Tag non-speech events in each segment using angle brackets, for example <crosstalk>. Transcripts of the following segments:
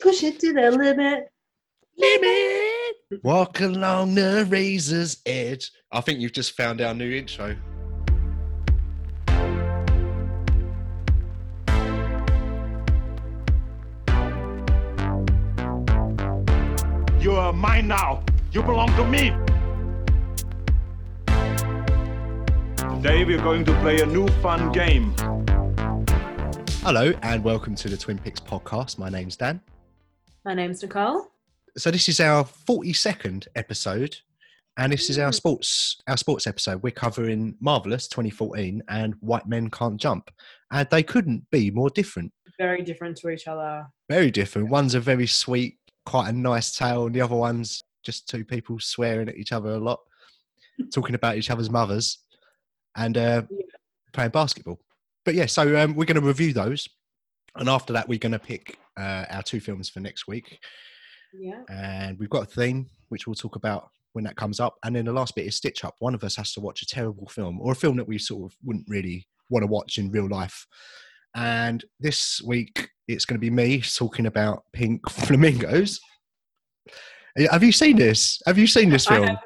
Push it to the limit. Limit. Walk along the razor's edge. I think you've just found our new intro. You are mine now. You belong to me. Today we're going to play a new fun game. Hello and welcome to the Twin Peaks podcast. My name's Dan. My name's Nicole. So this is our 42nd episode and this is our Mm. sports our sports episode. We're covering Marvelous 2014 and White Men Can't Jump. And they couldn't be more different. Very different to each other. Very different. One's a very sweet, quite a nice tale, and the other one's just two people swearing at each other a lot, <laughs> talking about each other's mothers, and uh, Yeah. playing basketball. But yeah, so um, we're going to review those, and after that, we're going to pick uh, our two films for next week. Yeah. And we've got a theme which we'll talk about when that comes up, and then the last bit is stitch up. One of us has to watch a terrible film or a film that we sort of wouldn't really want to watch in real life. And this week, it's going to be me talking about Pink <laughs> Flamingos. Have you seen this? Have you seen this film?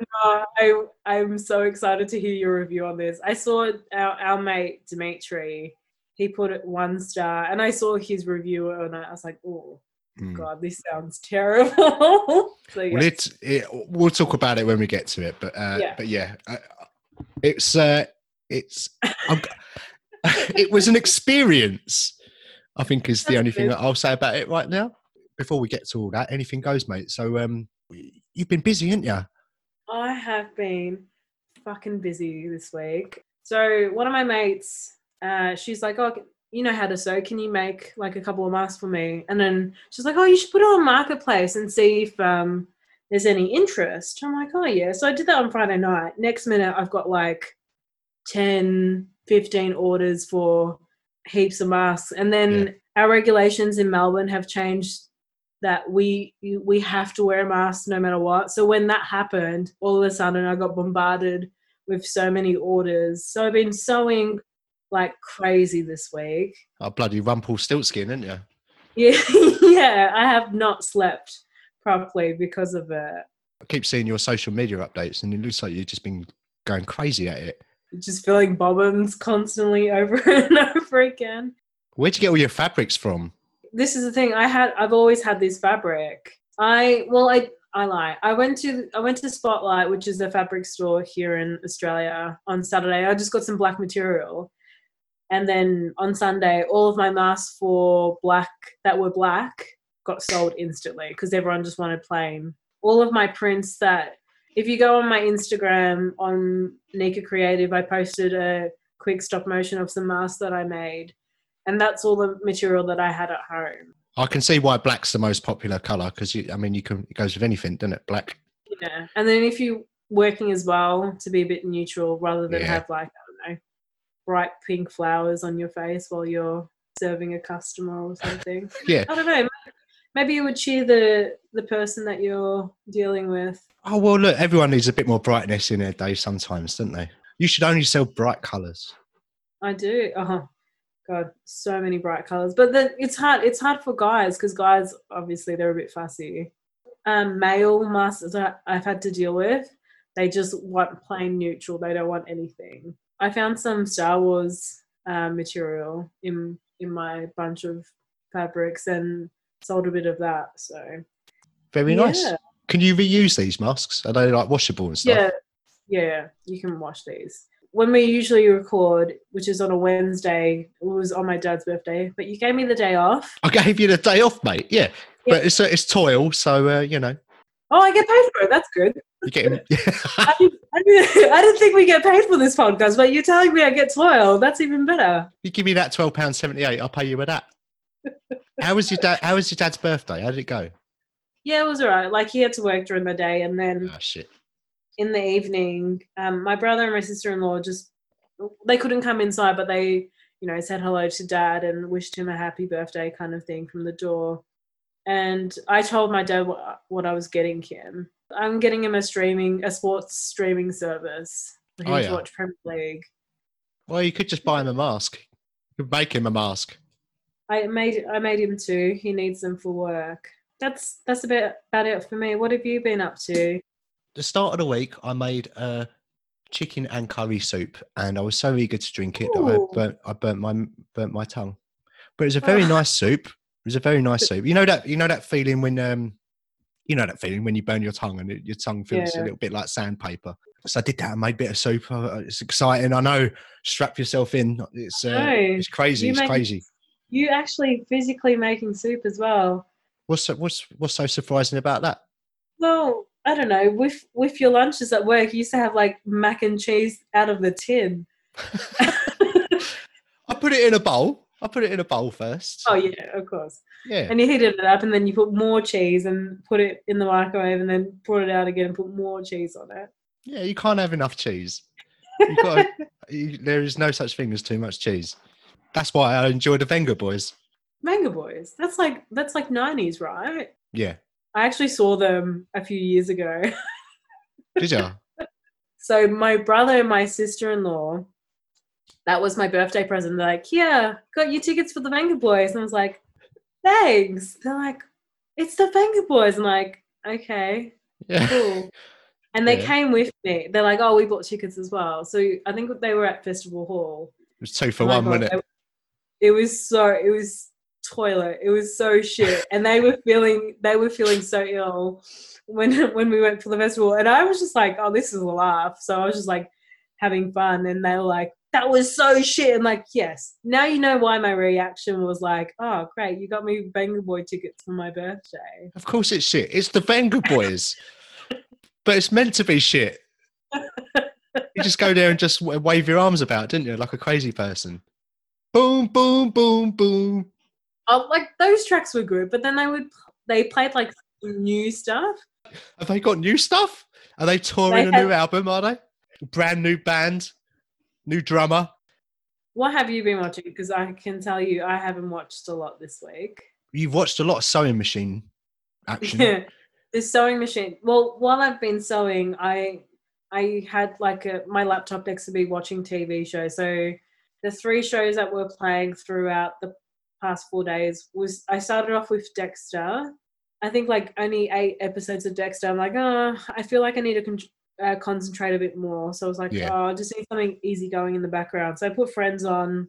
I I'm so excited to hear your review on this. I saw our, our mate Dimitri. He put it one star, and I saw his review, and I was like, "Oh Hmm. God, this sounds terrible." <laughs> so yeah, Well, it, it, we'll talk about it when we get to it, but uh, Yeah. but yeah, uh, it's uh, it's <laughs> it was an experience. I think is the That's only thing that I'll say about it right now. Before we get to all that, anything goes, mate. So um, you've been busy, haven't you? I have been fucking busy this week. So one of my mates, uh, she's like, "Oh, you know how to sew? Can you make like a couple of masks for me?" And then she's like, "Oh, you should put it on marketplace and see if um, there's any interest." I'm like, "Oh yeah." So I did that on Friday night. Next minute, I've got like 10, 15 orders for heaps of masks, and then Yeah. our regulations in Melbourne have changed that we we have to wear a mask no matter what. So when that happened, all of a sudden I got bombarded with so many orders. So I've been sewing like crazy this week. Oh, bloody Rumpelstiltskin, haven't you? Yeah, <laughs> yeah, I have not slept properly because of it. I keep seeing your social media updates, and it looks like you've just been going crazy at it. Just feeling bobbins constantly <laughs> over and over again. Where'd you get all your fabrics from? this is the thing i had i've always had this fabric i well i i lie i went to i went to spotlight which is a fabric store here in australia on saturday i just got some black material and then on sunday all of my masks for black that were black got sold instantly because everyone just wanted plain all of my prints that if you go on my instagram on nika creative i posted a quick stop motion of some masks that i made and that's all the material that I had at home. I can see why black's the most popular color because I mean, you can it goes with anything, doesn't it? Black. Yeah, and then if you working as well to be a bit neutral rather than Yeah. have like I don't know bright pink flowers on your face while you're serving a customer or something. <laughs> Yeah. I don't know. Maybe you would cheer the the person that you're dealing with. Oh well, look, everyone needs a bit more brightness in their day sometimes, don't they? You should only sell bright colors. I do. Oh god, so many bright colors. But then it's hard. It's hard for guys because guys obviously they're a bit fussy. Um, male masters that I've had to deal with, they just want plain neutral. They don't want anything. I found some Star Wars uh, material in in my bunch of fabrics and sold a bit of that. So Very nice. Yeah. Can you reuse these masks? Are they like washable and stuff? Yeah, yeah, you can wash these. When we usually record, which is on a Wednesday, it was on my dad's birthday, but you gave me the day off. I gave you the day off, mate. Yeah, Yeah. but it's uh, it's toil, so uh, you know Oh, I get paid for it. That's good. I didn't, I, didn't, I didn't think we get paid for this podcast, but you're telling me I get toil. That's even better. you give me that twelve pound seventy eight. I'll pay you with that. How was your dad? How was your dad's birthday? How did it go? Yeah, it was all right. Like he had to work during the day, and then Oh shit. in the evening, um, my brother and my sister-in-law just they couldn't come inside, but they, you know, said hello to dad and wished him a happy birthday, kind of thing, from the door. And I told my dad what, what I was getting him. I'm getting him a streaming, a sports streaming service for him Oh, to yeah. watch Premier League. Well, you could just buy him a mask. You could make him a mask. I made I made him two. He needs them for work. that's that's a bit about it for me. What have you been up to? The start of the week, I made a chicken and curry soup, and I was so eager to drink it that I burnt I burnt my burnt my tongue. But it was a very Oh. nice soup. It was a very nice soup. You know that you know that feeling when um you know that feeling when you burn your tongue and it, your tongue feels a little bit like sandpaper. So I did that. I made a bit of soup. Uh, It's exciting. I know. Strap yourself in. It's uh, No, it's crazy. It's make- crazy. You actually physically making soup as well. What's so, what's what's so surprising about that? Well, I don't know. With with your lunches at work, you used to have like mac and cheese out of the tin. <laughs> I put it in a bowl. I put it in a bowl first. Oh yeah, of course. Yeah. And you heated it up, and then you put more cheese and put it in the microwave, and then brought it out again and put more cheese on it. Yeah, you can't have enough cheese. Got <laughs> you, there is no such thing as too much cheese. That's why I enjoy the Venga boys. Venga Boys. That's like that's like nineties, right? Yeah. I actually saw them a few years ago. <laughs> Did you? <laughs> So my brother and my sister-in-law, that was my birthday present. They're like, "Yeah, got you tickets for the Venga Boys," and I was like, "Thanks." They're like, "It's the Venga Boys." I'm like, "Okay, yeah. cool." And they Yeah. came with me. They're like, "Oh, we bought tickets as well." So I think they were at Festival Hall. It was two for Oh one, God, wasn't it? It was so. It was toilet. It was so shit, and they were feeling. They were feeling so ill when when we went for the festival, and I was just like, "Oh, this is a laugh." So I was just like having fun, and they were like, "That was so shit." And like, yes, now you know why my reaction was like, "Oh, great, you got me Banger Boy tickets for my birthday." Of course it's shit. It's the Venga boys. but it's meant to be shit. You just go there and just wave your arms about, didn't you? Like a crazy person. Boom, boom, boom, boom. Oh, like those tracks were good, but then they would they played like new stuff. Have they got new stuff? Are they touring They a new album? Are they? Brand new band, new drummer. What have you been watching? Because I can tell you, I haven't watched a lot this week. You've watched a lot of sewing machine action. Yeah, <laughs> the sewing machine. Well, while I've been sewing, I I had like a my laptop next to me watching TV shows. So the three shows that were playing throughout the past four days was I started off with Dexter. I think like only eight episodes of Dexter. I'm like, oh, I feel like I need to con- uh, concentrate a bit more. So I was like, Yeah. oh, I just need something easygoing in the background. So I put Friends on,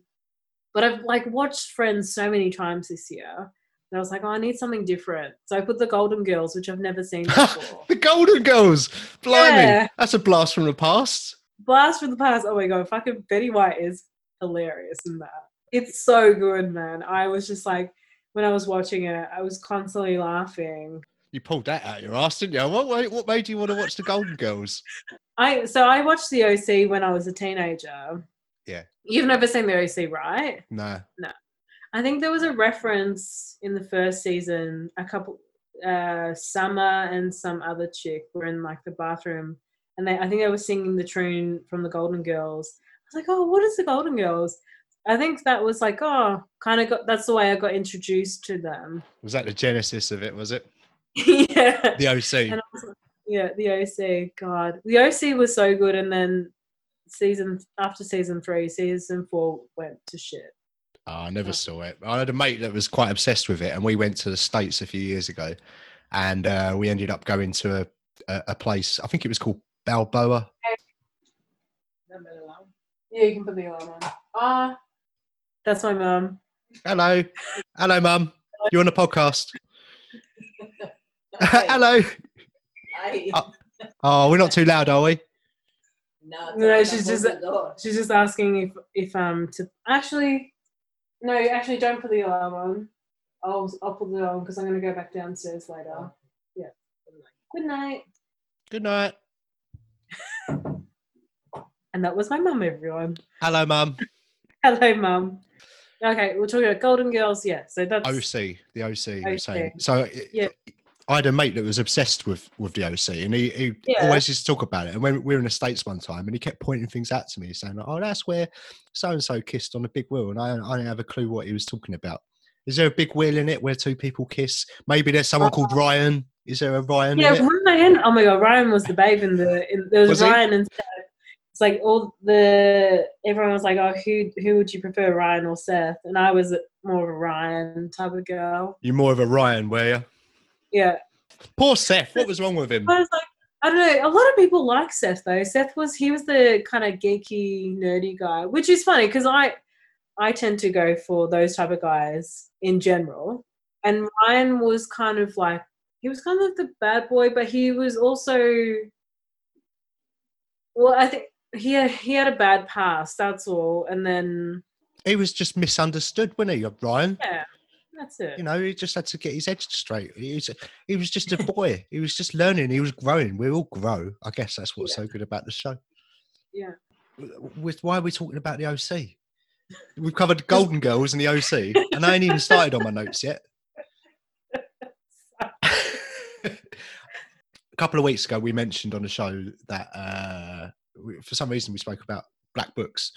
but I've like watched Friends so many times this year. And I was like, oh, I need something different. So I put the Golden Girls, which I've never seen <laughs> before. the Golden Girls. Blimey. Yeah. That's a blast from the past. Blast from the past. Oh my god, fucking Betty White is hilarious in that. It's so good, man. I was just like, when I was watching it, I was constantly laughing. You pulled that out your ass, didn't you? What, what, what made you want to watch the Golden Girls? I so I watched the OC when I was a teenager. Yeah. You've never seen the OC, right? No. No. I think there was a reference in the first season. A couple, uh, Summer and some other chick were in like the bathroom, and they I think they were singing the tune from the Golden Girls. I was like, oh, what is the Golden Girls? I think that was like, oh, kind of got. That's the way I got introduced to them. Was that the genesis of it, was it? <laughs> yeah. The OC. And I was like, yeah, the OC. God, the OC was so good, and then season after season three, season four went to shit. Oh, I never saw it. I had a mate that was quite obsessed with it, and we went to the States a few years ago, and uh, we ended up going to a, a, a place. I think it was called Balboa. Yeah, you can put the alarm on. Ah, that's my mum. Hello, hello, mum. You're on the podcast. <laughs> <laughs> hello. I, Uh, Oh, we're not too loud, are we? no, No, she's just- She's just asking if if um to actually, no, actually don't put the alarm on. I'll I'll put it on because I'm gonna go back downstairs later. Yeah. Good night. Good night. <laughs> And that was my mum, everyone. Hello, mum. <laughs> Hello, mum. Okay, we're talking about Golden Girls. Yeah, so that's OC, the OC. you were OC. saying. So it- Yeah. I had a mate that was obsessed with with the OC, and he, he Yeah. always used to talk about it. And when we were in the states one time, and he kept pointing things out to me, saying, "Oh, that's where so and so kissed on a big wheel," and I, I didn't have a clue what he was talking about. Is there a big wheel in it where two people kiss? Maybe there's someone called uh, Ryan. Is there a Ryan Yeah? Ryan. Oh my god, Ryan was the babe in the. In, there was, Was he? Ryan instead. It's like all the everyone was like, "Oh, who who would you prefer, Ryan or Seth?" And I was more of a Ryan type of girl. You're more of a Ryan, were you? Yeah. Poor Seth. What was wrong with him? I was like, I don't know. A lot of people like Seth though. Seth was he was the kind of geeky, nerdy guy, which is funny because I I tend to go for those type of guys in general. And Ryan was kind of like he was kind of the bad boy, but he was also well, I think he had, he had a bad past. That's all. And then He was just misunderstood, wasn't he, Ryan? yeah, that's it. You know, he just had to get his head straight. He was, he was just a boy. <laughs> he was just learning. He was growing. We all grow. I guess that's what's so good about the show. Yeah. With why are we talking about the OC? We've covered <laughs> Golden Girls and the OC, and I ain't even started on my notes yet. a <laughs> couple of weeks ago, we mentioned on the show that uh, we, for some reason we spoke about Black Books,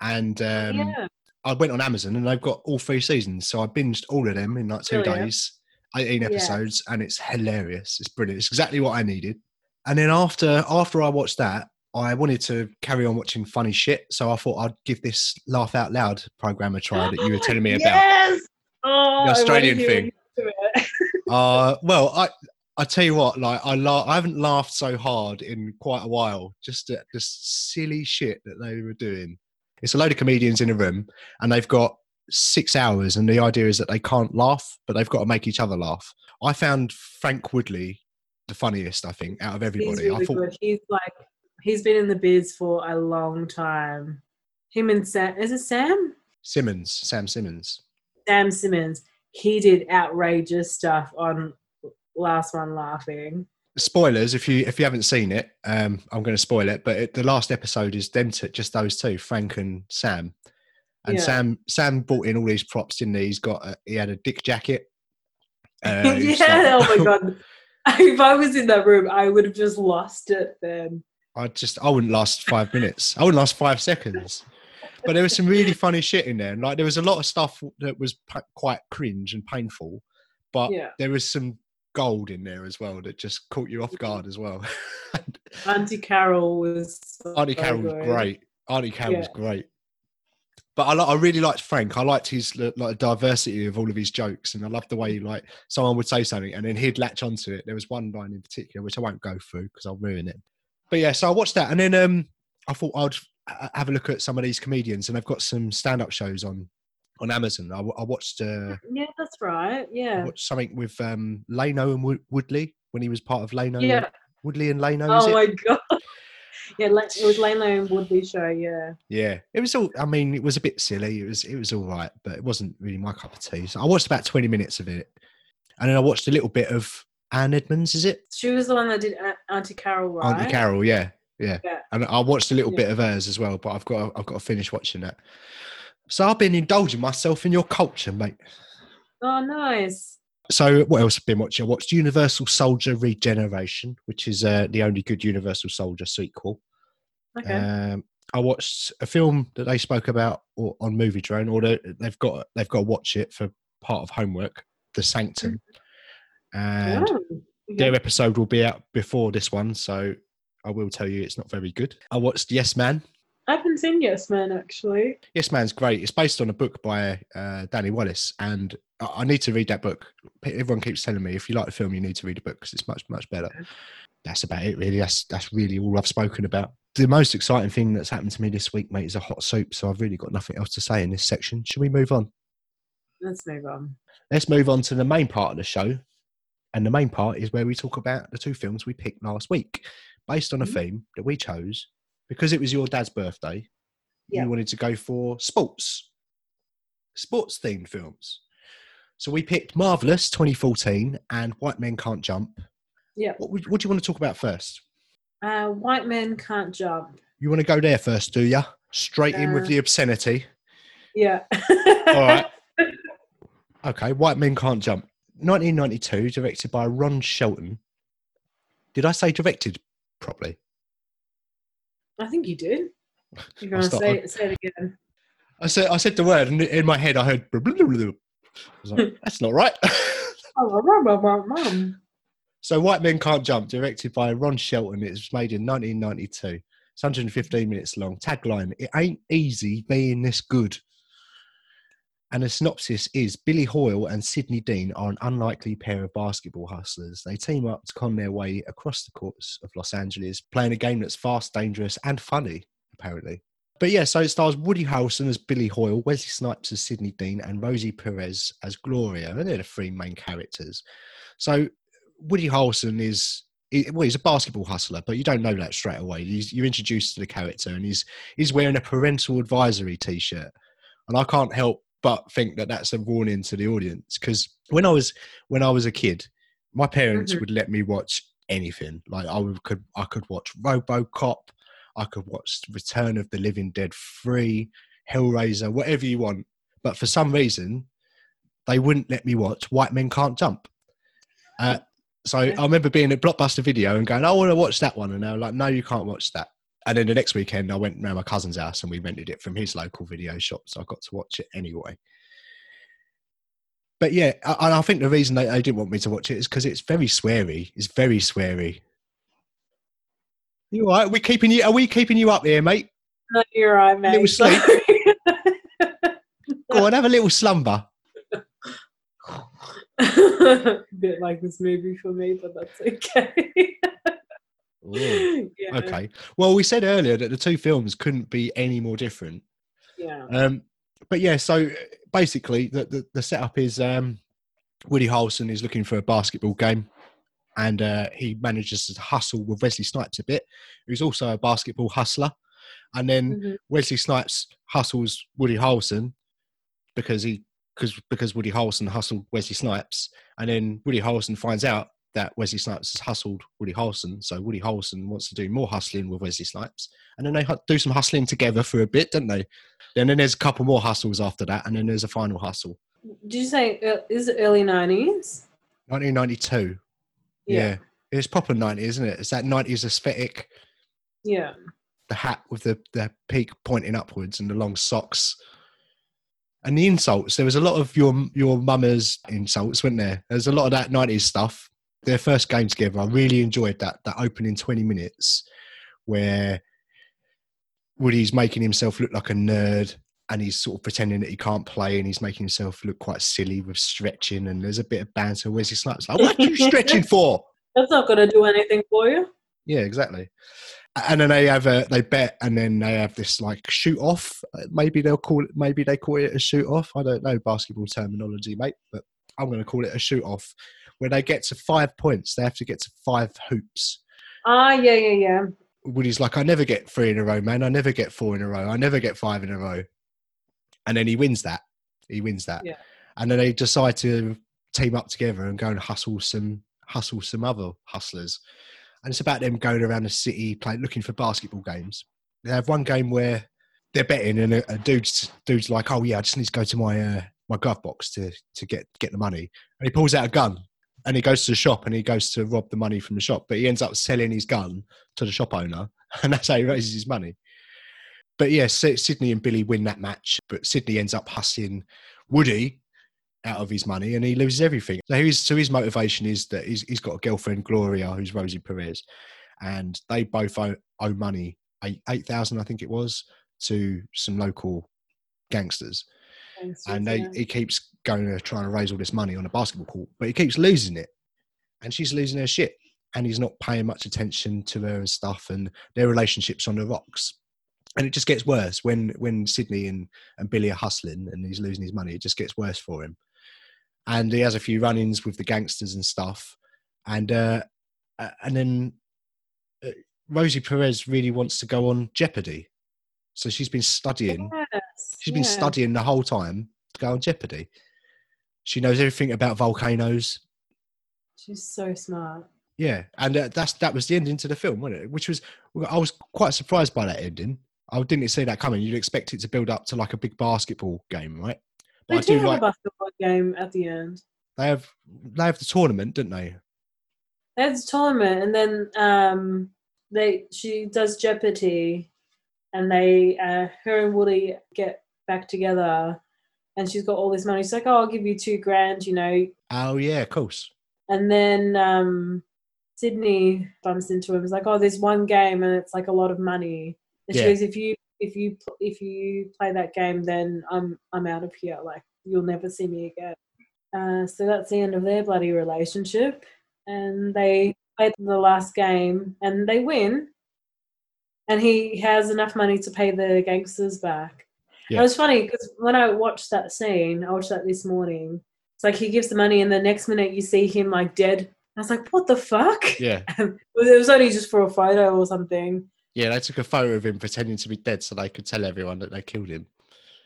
and um, yeah. I went on Amazon and they've got all three seasons. So I binged all of them in like two Brilliant. days, 18 Yeah. episodes, and it's hilarious. It's brilliant. It's exactly what I needed. And then after after I watched that, I wanted to carry on watching funny shit. So I thought I'd give this laugh out loud program a try that you were telling me <laughs> about. Yes. Oh, wanna Australian thing. <laughs> Uh, well, I I tell you what, like I la- I haven't laughed so hard in quite a while. Just at the silly shit that they were doing. It's a load of comedians in a room, and they've got six hours, and the idea is that they can't laugh, but they've got to make each other laugh. I found Frank Woodley the funniest, I think, out of everybody. He's really I thought good. He's like he's been in the biz for a long time. Him and Sam is it Sam? Simmons, Sam Simmons. Sam Simmons. He did outrageous stuff on Last One Laughing. Spoilers if you if you haven't seen it um i'm going to spoil it but it, the last episode is them to, just those two frank and sam and Yeah. sam sam brought in all these props didn't he he's got a, he had a dick jacket <laughs> Uh, yeah. like- oh my <laughs> god. if I was in that room, I would have just lost it then. i just i wouldn't last five minutes i wouldn't last five seconds but there was some really funny shit in there and like there was a lot of stuff that was p- quite cringe and painful but Yeah. there was some gold in there as well that just caught you off guard as well <laughs> Auntie Carol was so Auntie Carol was great. Auntie Carol was great. But I, I really liked Frank. I liked his like diversity of all of his jokes, and I loved the way like someone would say something and then he'd latch onto it. There was one line in particular which I won't go through because I'll ruin it. But yeah, so I watched that, and then um, I thought I'd uh, have a look at some of these comedians, and they've got some stand-up shows on on Amazon. I watched uh, Yeah, that's right. I Yeah. something with um, Lano and Wood- Woodley when he was part of Lano. Yeah. Woodley and Lano. is Oh my god. <laughs> Yeah, it was Lano and Woodley show. Yeah. Yeah, it was all. I mean, it was a bit silly. It was it was all right, but it wasn't really my cup of tea. So I watched about twenty minutes of it, and then I watched a little bit of Anne Edmonds. Is it She was the one that did Auntie Carol, right? Auntie Carol? Yeah, yeah, Yeah. And I watched a little Yeah. bit of hers as well, but I've got I've got to finish watching that. So I've been indulging myself in your culture, mate. Oh, nice. So what else have I been watching? I watched Universal Soldier Regeneration, which is uh, the only good Universal Soldier sequel. Okay. Um, I watched a film that they spoke about or, on Movie Drone, or they- they've got they've got to watch it for part of homework. The Sanctum, and Oh, okay. their episode will be out before this one, so I will tell you it's not very good. I watched Yes Man. I haven't seen Yes Man actually. Yes Man's great. It's based on a book by uh, Danny Wallace, and I, I need to read that book. Everyone keeps telling me if you like the film, you need to read the book because it's much much better. That's about it, really. That's that's really all I've spoken about. The most exciting thing that's happened to me this week, mate, is a hot soup. So I've really got nothing else to say in this section. Should we move on? Let's move on. Let's move on to the main part of the show, and the main part is where we talk about the two films we picked last week, based on a Mhm. theme that we chose because it was your dad's birthday. Yeah. You wanted to go for sports, sports themed films. So we picked Marvelous 2014 and White Men Can't Jump. Yeah. What, what do you want to talk about first? Uh, white men can't jump. You want to go there first, do you? Straight in with Uh, the obscenity. Yeah. All right. <laughs> Okay, White Men Can't Jump. 1992, directed by Ron Shelton. Did I say directed properly? I think you did. You're gonna start- say say it again. I said I said the word, and in my head I heard. blah, blah, blah, blah. I was like, That's not right. <laughs> Oh, so, White Men Can't Jump, directed by Ron Shelton. It was made in 1992. It's 115 minutes long. Tagline: It ain't easy being this good. And the synopsis is Billy Hoyle and Sidney Dean are an unlikely pair of basketball hustlers. They team up to con their way across the courts of Los Angeles, playing a game that's fast, dangerous, and funny, apparently. But yeah, so it stars Woody Harrelson as Billy Hoyle, Wesley Snipes as Sidney Dean, and Rosie Perez as Gloria. And they're the three main characters. So Woody Harrelson is well, he's a basketball hustler, but you don't know that straight away. He's, you're introduced to the character, and he's he's wearing a parental advisory T-shirt, and I can't help but think that that's a warning to the audience because when I was when I was a kid, my parents Mhm. would let me watch anything. Like I would, could I could watch RoboCop, I could watch Return of the Living Dead Three, Hellraiser, whatever you want. But for some reason, they wouldn't let me watch White Men Can't Jump. Uh, so. I remember being at Blockbuster Video and going, I want to watch that one. And they were like, no, you can't watch that. And then the next weekend, I went round my cousin's house and we rented it from his local video shop. So I got to watch it anyway. But yeah, I- and I think the reason they, they didn't want me to watch it is because it's very sweary. It's very sweary. You all right? We keeping you? Are we keeping you up here, mate? No, you're right, mate. Little sleep. <laughs> Go on, have a little slumber. <laughs> Bit like this movie for me, but that's okay. <laughs> yeah. Okay. Well, we said earlier that the two films couldn't be any more different. Yeah. Um, but yeah, so basically, the, the, the setup is um, Woody Harrelson is looking for a basketball game, and uh, he manages to hustle with Wesley Snipes a bit, who's also a basketball hustler. And then Mhm. Wesley Snipes hustles Woody Harrelson because he because because Woody Harrelson hustled Wesley Snipes, and then Woody Harrelson finds out that Wesley Snipes has hustled Woody Harrelson, so Woody Harrelson wants to do more hustling with Wesley Snipes, and then they do some hustling together for a bit, don't they? And then there's a couple more hustles after that, and then there's a final hustle. Did you say uh, is it early nineties? 1992. Yeah. It's proper 90s, isn't it? It's that 90s aesthetic, Yeah. the hat with the, the peak pointing upwards and the long socks. And the insults, there was a lot of your your mama's insults, weren't there? There's a lot of that 90s stuff. Their first game together, I really enjoyed that, that opening 20 minutes where Woody's making himself look like a nerd and he's sort of pretending that he can't play and he's making himself look quite silly with stretching and there's a bit of banter. Wesley Snipes like, what are you stretching for? <laughs> That's not gonna do anything for you. Yeah, exactly. And then they have a they bet, and then they have this like shoot off. Maybe they'll call it. Maybe they call it a shoot off. I don't know basketball terminology, mate, but I'm going to call it a shoot off. Where they get to five points, they have to get to five hoops. Ah, yeah, yeah, yeah. Woody's like, I never get three in a row, man. I never get four in a row. I never get five in a row. And then he wins that. He wins that. Yeah. And then they decide to team up together and go and hustle some hustle some other hustlers. And it's about them going around the city playing looking for basketball games. They have one game where they're betting and a, a dude's dude's like, Oh yeah, I just need to go to my uh, my glove box to to get get the money. And he pulls out a gun and he goes to the shop and he goes to rob the money from the shop, but he ends up selling his gun to the shop owner, <laughs> and that's how he raises his money. But yes, Sydney and Billy win that match, but Sydney ends up hustling Woody out of his money, and he loses everything. So his so his motivation is that he's, he's got a girlfriend Gloria, who's Rosie Perez, and they both owe, owe money eight eight thousand, I think it was, to some local gangsters Thanks, and they, yeah. he keeps going to trying to raise all this money on a basketball court, but he keeps losing it, and she's losing her shit, and he's not paying much attention to her and stuff, and their relationships on the rocks, and it just gets worse when when Sydney and and Billy are hustling and he's losing his money. It just gets worse for him, and he has a few run-ins with the gangsters and stuff, and uh, uh, and then uh, Rosie Perez really wants to go on Jeopardy, so she's been studying. Yes, She's been yeah. studying the whole time to go on Jeopardy. She knows everything about volcanoes. She's so smart. Yeah, and uh, that's that was the ending to the film, wasn't it? Which was I was quite surprised by that ending. I didn't see that coming. You'd expect it to build up to like a big basketball game, right? They But I do do have like a basketball game at the end. they have they have the tournament, don't they? There's the tournament, and then um, they she does Jeopardy, and they uh, her and Woody get back together, and she's got all this money. She's like, "Oh, I'll give you two grand," you know. Oh yeah, of course. And then um, Sydney bumps into him. He's like, "Oh, there's one game, and it's like a lot of money." And she goes, "If you if you if you play that game, then I'm I'm out of here." Like you'll never see me again. Uh, so that's the end of their bloody relationship. And they play the last game and they win. And he has enough money to pay the gangsters back. Yeah. It was funny because when I watched that scene, I watched that this morning. It's like he gives the money, and the next minute you see him like dead. I was like, "What the fuck?" Yeah. <laughs> it was it was only just for a photo or something. Yeah, they took a photo of him pretending to be dead so they could tell everyone that they killed him.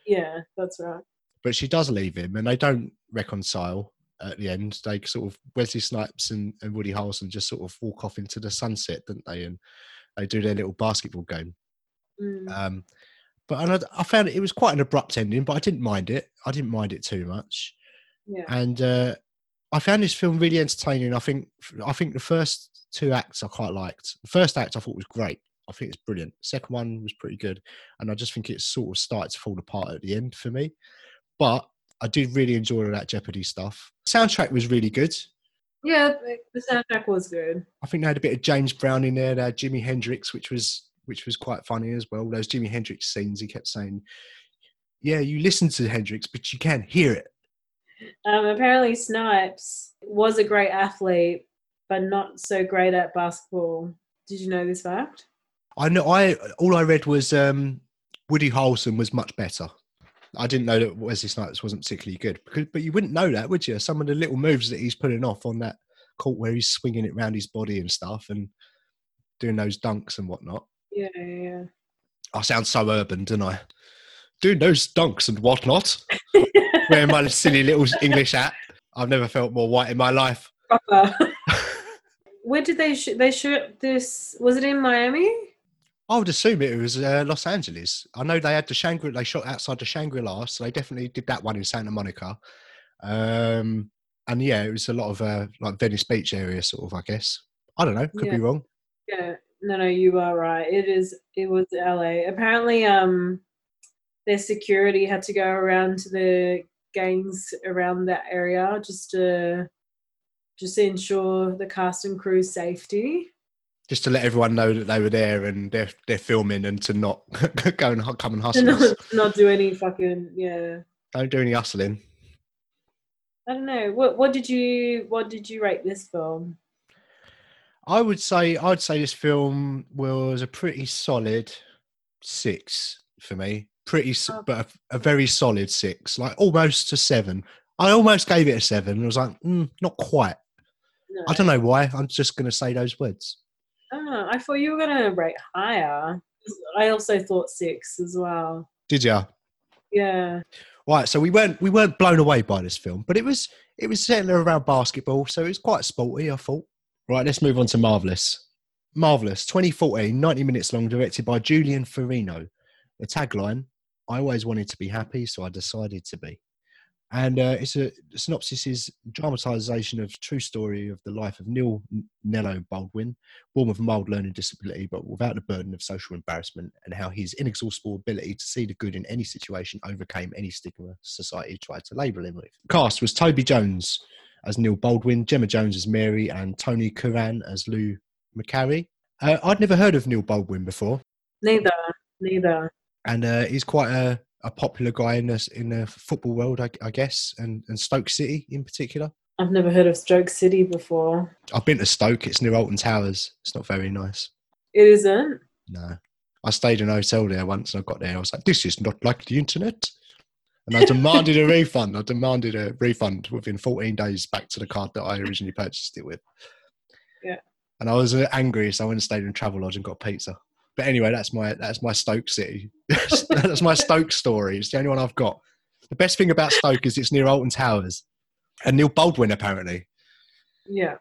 Yeah, that's right. But she does leave him and they don't reconcile at the end. They sort of, Wesley Snipes and, and Woody Harrelson just sort of walk off into the sunset, don't they? And they do their little basketball game. Mm. Um, but and I, I found it, it was quite an abrupt ending, but I didn't mind it. I didn't mind it too much. yeah, and uh, I found this film really entertaining. I think I think the first two acts I quite liked. The first act I thought was great. I think it's brilliant. Second one was pretty good, and I just think it sort of started to fall apart at the end for me. But I did really enjoy all that Jeopardy stuff. Soundtrack was really good. yeah. the- The soundtrack was good. I think they had a bit of James Brown in there. They had Jimi Hendrix, which was which was quite funny as well. Those Jimi Hendrix scenes, he kept saying, "Yeah, you listen to Hendrix, but you can't hear it." Um, apparently, Snipes was a great athlete, but not so great at basketball. Did you know this fact? I know. I all I read was um, Woody Harrelson was much better. I didn't know that Wesley Snipes wasn't particularly good, because, but you wouldn't know that, would you? Some of the little moves that he's putting off on that court where he's swinging it around his body and stuff, and doing those dunks and whatnot. Yeah, yeah. yeah. I sound so urban, don't I? Doing those dunks and whatnot, wearing my <laughs> silly little English hat. I've never felt more white in my life. <laughs> Where did they shoot? They shoot this. Was it in Miami? I would assume it was uh, Los Angeles. I know they had the Shangri. They shot outside the Shangri La, so they definitely did that one in Santa Monica. Um, and yeah, it was a lot of uh, like Venice Beach area, sort of. I guess. I don't know. Could Yeah. be wrong. Yeah. No, no, you are right. It is. It was LA. Apparently, um, their security had to go around to the gangs around that area just to just to ensure the cast and crew's safety. Just to let everyone know that they were there and they're they're filming, and to not <laughs> go and come and hustle. not, us. not do any fucking yeah. Don't do any hustling. I don't know. What what did you what did you rate this film? I would say I'd say this film was a pretty solid six for me. Pretty, Oh. but a, a very solid six, like almost a seven. I almost gave it a seven. I was like, mm, not quite. No. I don't know why. I'm just going to say those words. Oh, I thought you were gonna rate higher. I also thought six as well. Did ya? Yeah. Right. So we weren't we weren't blown away by this film, but it was it was centered around basketball, so it was quite sporty. I thought. Right. Let's move on to Marvelous. Marvelous, 2014, 90 minutes long, directed by Julian Farino. The tagline: "I always wanted to be happy, so I decided to be." And uh, it's a synopsis is dramatisation of true story of the life of Neil Nello Baldwin, born with mild learning disability, but without the burden of social embarrassment, and how his inexhaustible ability to see the good in any situation overcame any stigma society tried to label him with. Cast was Toby Jones as Neil Baldwin, Gemma Jones as Mary, and Tony Curran as Lou Macari. Uh, I'd never heard of Neil Baldwin before, Neither. Neither. and uh, he's quite a, a popular guy in the, in the football world, I, I guess, and, and Stoke City in particular. I've never heard of Stoke City before. I've been to Stoke. It's near Alton Towers. It's not very nice. It isn't. No. I stayed in a hotel there once and I got there. I was like, this is not like the internet. And I demanded a refund. I demanded a refund within 14 days back to the card that I originally purchased it with. Yeah. And I was angry, so I went and stayed in Travelodge and got pizza. But anyway, that's my that's my Stoke City. <laughs> that's my Stoke story. It's the only one I've got. The best thing about Stoke is it's near Alton Towers, and Neil Baldwin apparently Yeah.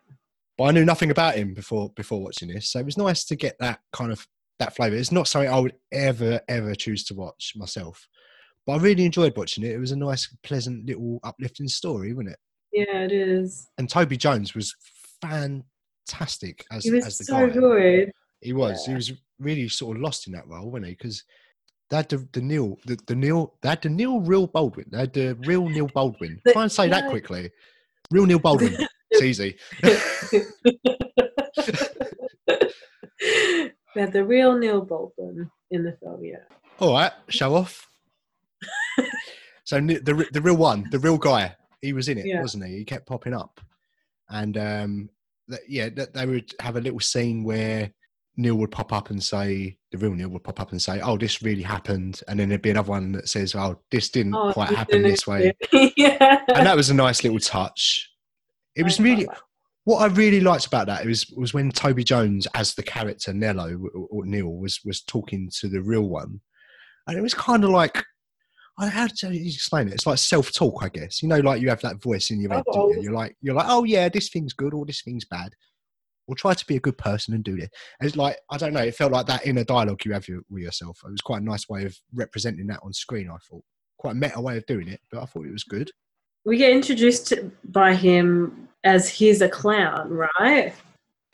but I knew nothing about him before before watching this. So it was nice to get that kind of that flavour. It's not something I would ever ever choose to watch myself, but I really enjoyed watching it. It was a nice, pleasant, little uplifting story, wasn't it? Yeah, it is. And Toby Jones was fantastic as He was as the so guy. good. He was. He was really sort of lost in that role, wasn't he? Because they had the, the Neil, the, the Neil, they had the Neil real Baldwin. They had the real Neil Baldwin. Try and say that quickly. Real Neil Baldwin. <laughs> it's easy. <laughs> they had the real Neil Baldwin in the film, yeah. All right, show off. <laughs> So the the real one, the real guy, he was in it, Yeah. wasn't he? He kept popping up, and um, that, yeah, that they would have a little scene where Neil would pop up and say, the real Neil would pop up and say, "Oh, this really happened," and then there'd be another one that says, "Oh, this didn't Oh, quite you happen didn't this way," <laughs> yeah. and that was a nice little touch. It was I really what I really liked about that was was when Toby Jones as the character Nello or Neil was was talking to the real one, and it was kind of like. I How to explain it? It's like self-talk, I guess. You know, like you have that voice in your head. don't you? Oh. You're like, you're like, oh yeah, this thing's good or this thing's bad. Or try to be a good person and do this. And it's like, I don't know. It felt like that inner dialogue you have with yourself. It was quite a nice way of representing that on screen. I thought quite a meta way of doing it, but I thought it was good. We get introduced by him as he's a clown, right?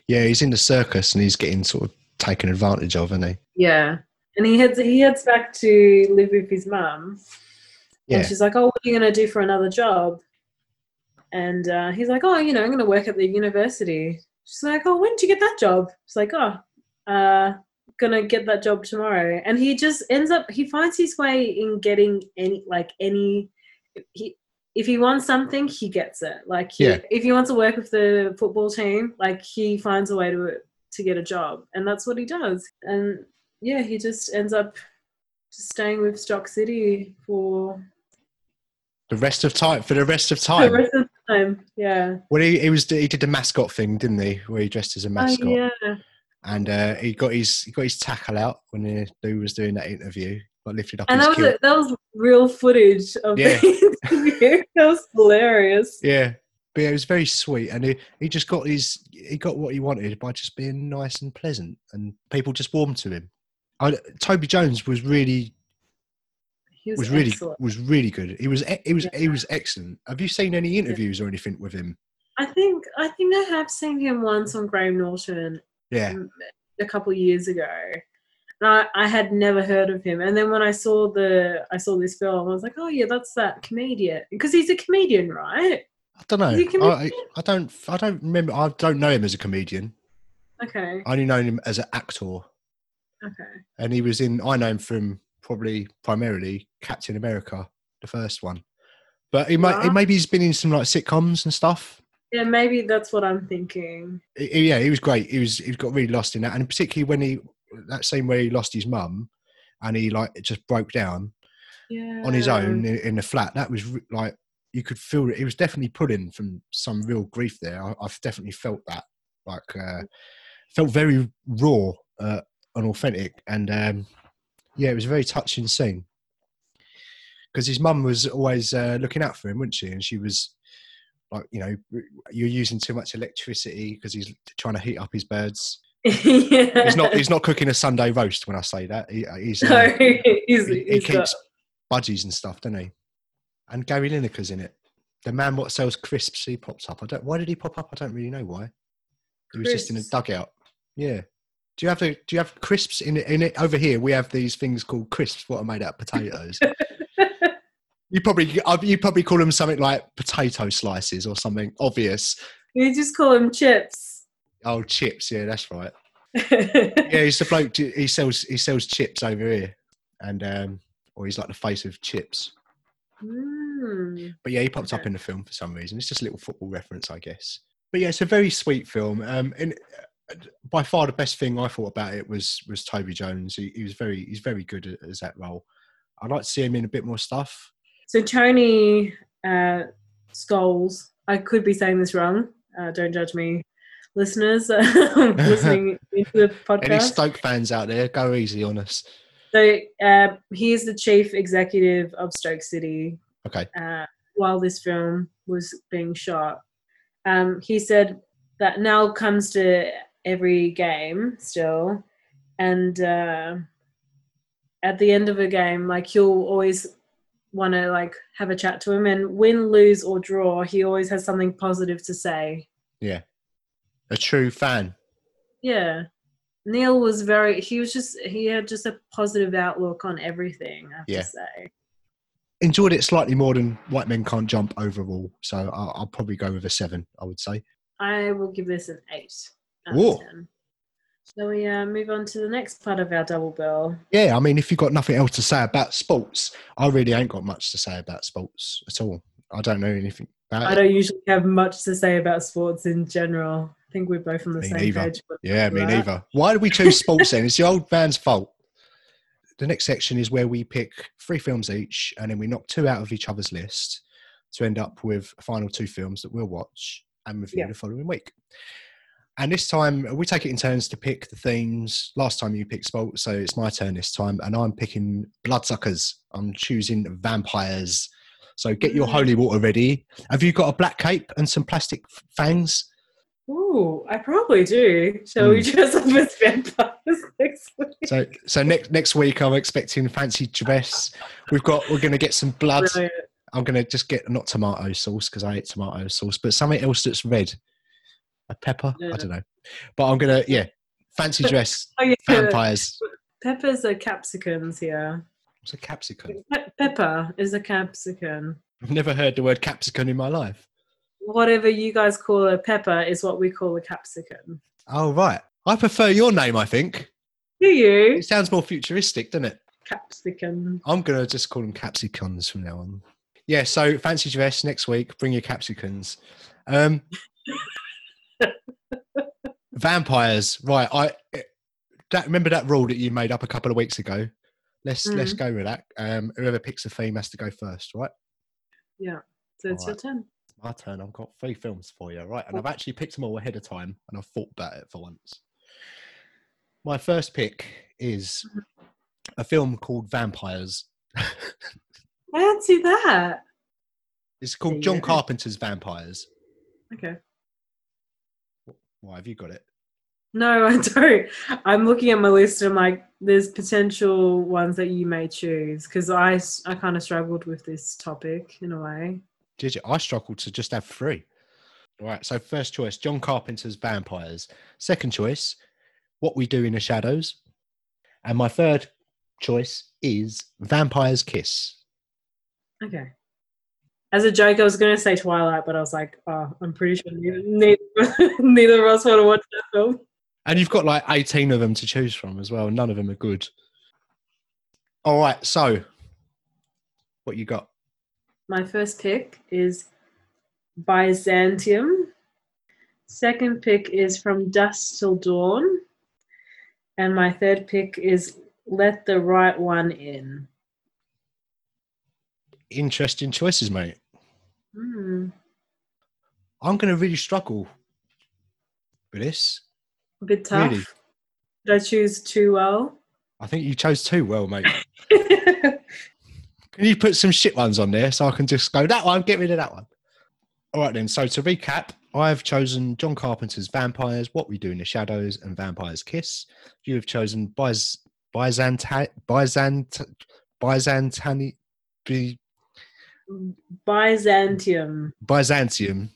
Yeah, he's in the circus and he's getting sort of taken advantage of, isn't he? Yeah. And he heads he heads back to live with his mum. Yeah. And she's like, "Oh, what are you gonna do for another job?" And uh, he's like, "Oh, you know, I'm gonna work at the university." She's like, "Oh, when did you get that job?" She's like, "Oh, uh, gonna get that job tomorrow." And he just ends up he finds his way in getting any like any he if he wants something, he gets it. Like he, Yeah. if he wants to work with the football team, like he finds a way to to get a job, and that's what he does. And yeah, he just ends up just staying with Stoke City for The rest of time for the rest of time. the rest of time. Yeah. Well, he, he was he did the mascot thing, didn't he? Where he dressed as a mascot, Oh, yeah. and uh, he got his he got his tackle out when he, Lou was doing that interview. Got lifted up And his that was a, that was real footage of Yeah. <laughs> the interview. that was hilarious. Yeah, but yeah, it was very sweet, and he, he just got his he got what he wanted by just being nice and pleasant, and people just warmed to him. I, Toby Jones was really He was, was really was really good. He was he was he was excellent. Have you seen any interviews or anything with him? I think I think I have seen him once on Graham Norton Yeah, um, a couple years ago. And I, I had never heard of him. And then when I saw the I saw this film, I was like, oh yeah, that's that comedian. Because he's a comedian, right? I don't know. Is he a I? I don't I don't remember. I don't know him as a comedian. Okay. I only know him as an actor. Okay. and he was in. I know him from probably primarily Captain America, the first one. But he might, he maybe he's been in some like sitcoms and stuff. Yeah, maybe that's what I'm thinking. He- yeah, he was great. He was he got really lost in that, and particularly when he that same way he lost his mum, and he like just broke down Yeah. on his own in, in the flat. That was like you could feel it. He was definitely pulling from some real grief there. I, I've definitely felt that. Like uh, felt very raw uh, and authentic, and um, yeah, it was a very touching scene. Because his mum was always uh, looking out for him, wasn't she? And she was like, you know, you're using too much electricity because he's trying to heat up his birds. yeah. <laughs> He's not. He's not cooking a Sunday roast when I say that. He, he's, uh, No, <laughs> he's, he, he he's got- keeps budgies and stuff, doesn't he? And Gary Lineker's in it. The man what sells crisps, he pops up. I don't. Why did he pop up? I don't really know why. He was just in a dugout. Yeah. Do you have the? Do you have crisps in it? In it over here, we have these things called crisps. What are made out of potatoes. <laughs> you probably uh, you probably call them something like potato slices or something obvious. you just call them chips. Oh, chips. Yeah, that's right. <laughs> Yeah, he's the bloke. He sells he sells chips over here, and um, or he's like the face of chips. Mm. But yeah, he popped up in the film for some reason. It's just a little football reference, I guess. But yeah, it's a very sweet film. Um, and by far the best thing I thought about it was was Toby Jones. He, he was very he's very good at, as that role. I'd like to see him in a bit more stuff. So Tony uh, Scholes, I could be saying this wrong. Uh, don't judge me, listeners <laughs> listening <laughs> into the podcast. Any. Stoke fans out there, go easy on us. So uh, he is the chief executive of Stoke City Okay. uh, while this film was being shot. Um, he said that now comes to every game still, and uh, at the end of a game, like you'll always want to like have a chat to him, and win, lose or draw, he always has something positive to say. Yeah. A true fan. Yeah. Neil was very he was just he had just a positive outlook on everything, I have Yeah. to say. Enjoyed it slightly more than White Men Can't Jump overall. So I'll, I'll probably go with a seven, I would say. I will give this an eight out ten. Shall we uh, move on to the next part of our double bill? Yeah, I mean, if you've got nothing else to say about sports, I really ain't got much to say about sports at all. I don't know anything about I don't usually have much to say about sports in general. I think we're both on the Me same neither. page. Yeah, me that. neither. Why do we choose sports then? It's the old man's fault. The next section is where we pick three films each, and then we knock two out of each other's list to end up with a final two films that we'll watch and review Yeah. the following week. And this time we take it in turns to pick the themes. Last time you picked sports, so it's my turn this time, and I'm picking bloodsuckers. I'm choosing vampires. So get your Mm. holy water ready. Have you got a black cape and some plastic fangs? Ooh, I probably do. Shall we Mm. dress up as vampires <laughs> next week? So, so next next week I'm expecting fancy dress. We've got we're going to get some blood. Brilliant. I'm going to just get not tomato sauce because I hate tomato sauce, but something else that's red, a pepper. Yeah. I don't know, but I'm gonna yeah, fancy dress <laughs> Oh, yeah. vampires. Peppers are capsicums here. It's a capsicum. Pe- pepper is a capsicum. I've never heard the word capsicum in my life. Whatever you guys call a pepper is what we call a capsicum. Oh right, I prefer your name. I think Do you? it sounds more futuristic, doesn't it? Capsicum. I'm gonna just call them capsicums from now on. Yeah, so fancy dress next week. Bring your capsicums. Um, <laughs> vampires, right? I that remember that rule that you made up a couple of weeks ago. Let's let's Mm. go with that. Um, whoever picks a theme has to go first, right? Yeah. So it's your turn. My turn. I've got three films for you, right? And I've actually picked them all ahead of time, and I've thought about it for once. My first pick is a film called Vampires. <laughs> Fancy that. It's called John. Carpenter's Vampires. Okay. Why have you got it? No, <laughs> I don't. I'm looking at my list and I'm like, there's potential ones that you may choose because I, I kind of struggled with this topic in a way. Did you? I struggled to just have three. All right. So first choice, John Carpenter's Vampires. Second choice, What We Do in the Shadows. And my third choice is Vampire's Kiss. Okay. As a joke, I was going to say Twilight, but I was like, oh, I'm pretty sure neither, neither, <laughs> neither of us want to watch that film. And you've got like 18 of them to choose from as well. None of them are good. All right. So what you got? My first pick is Byzantium. Second pick is From Dusk Till Dawn. And my third pick is Let the Right One In. Interesting choices, mate. Hmm. I'm going to really struggle with this. A bit tough. Really? Did I choose too well? I think you chose too well, mate. <laughs> Can you put some shit ones on there so I can just go that one, get rid of that one? All right, then. So to recap, I've chosen John Carpenter's Vampires, What We Do in the Shadows, and Vampire's Kiss. You have chosen Byz- Byzant Byzant Byzantani By- Byzantium. Byzantium.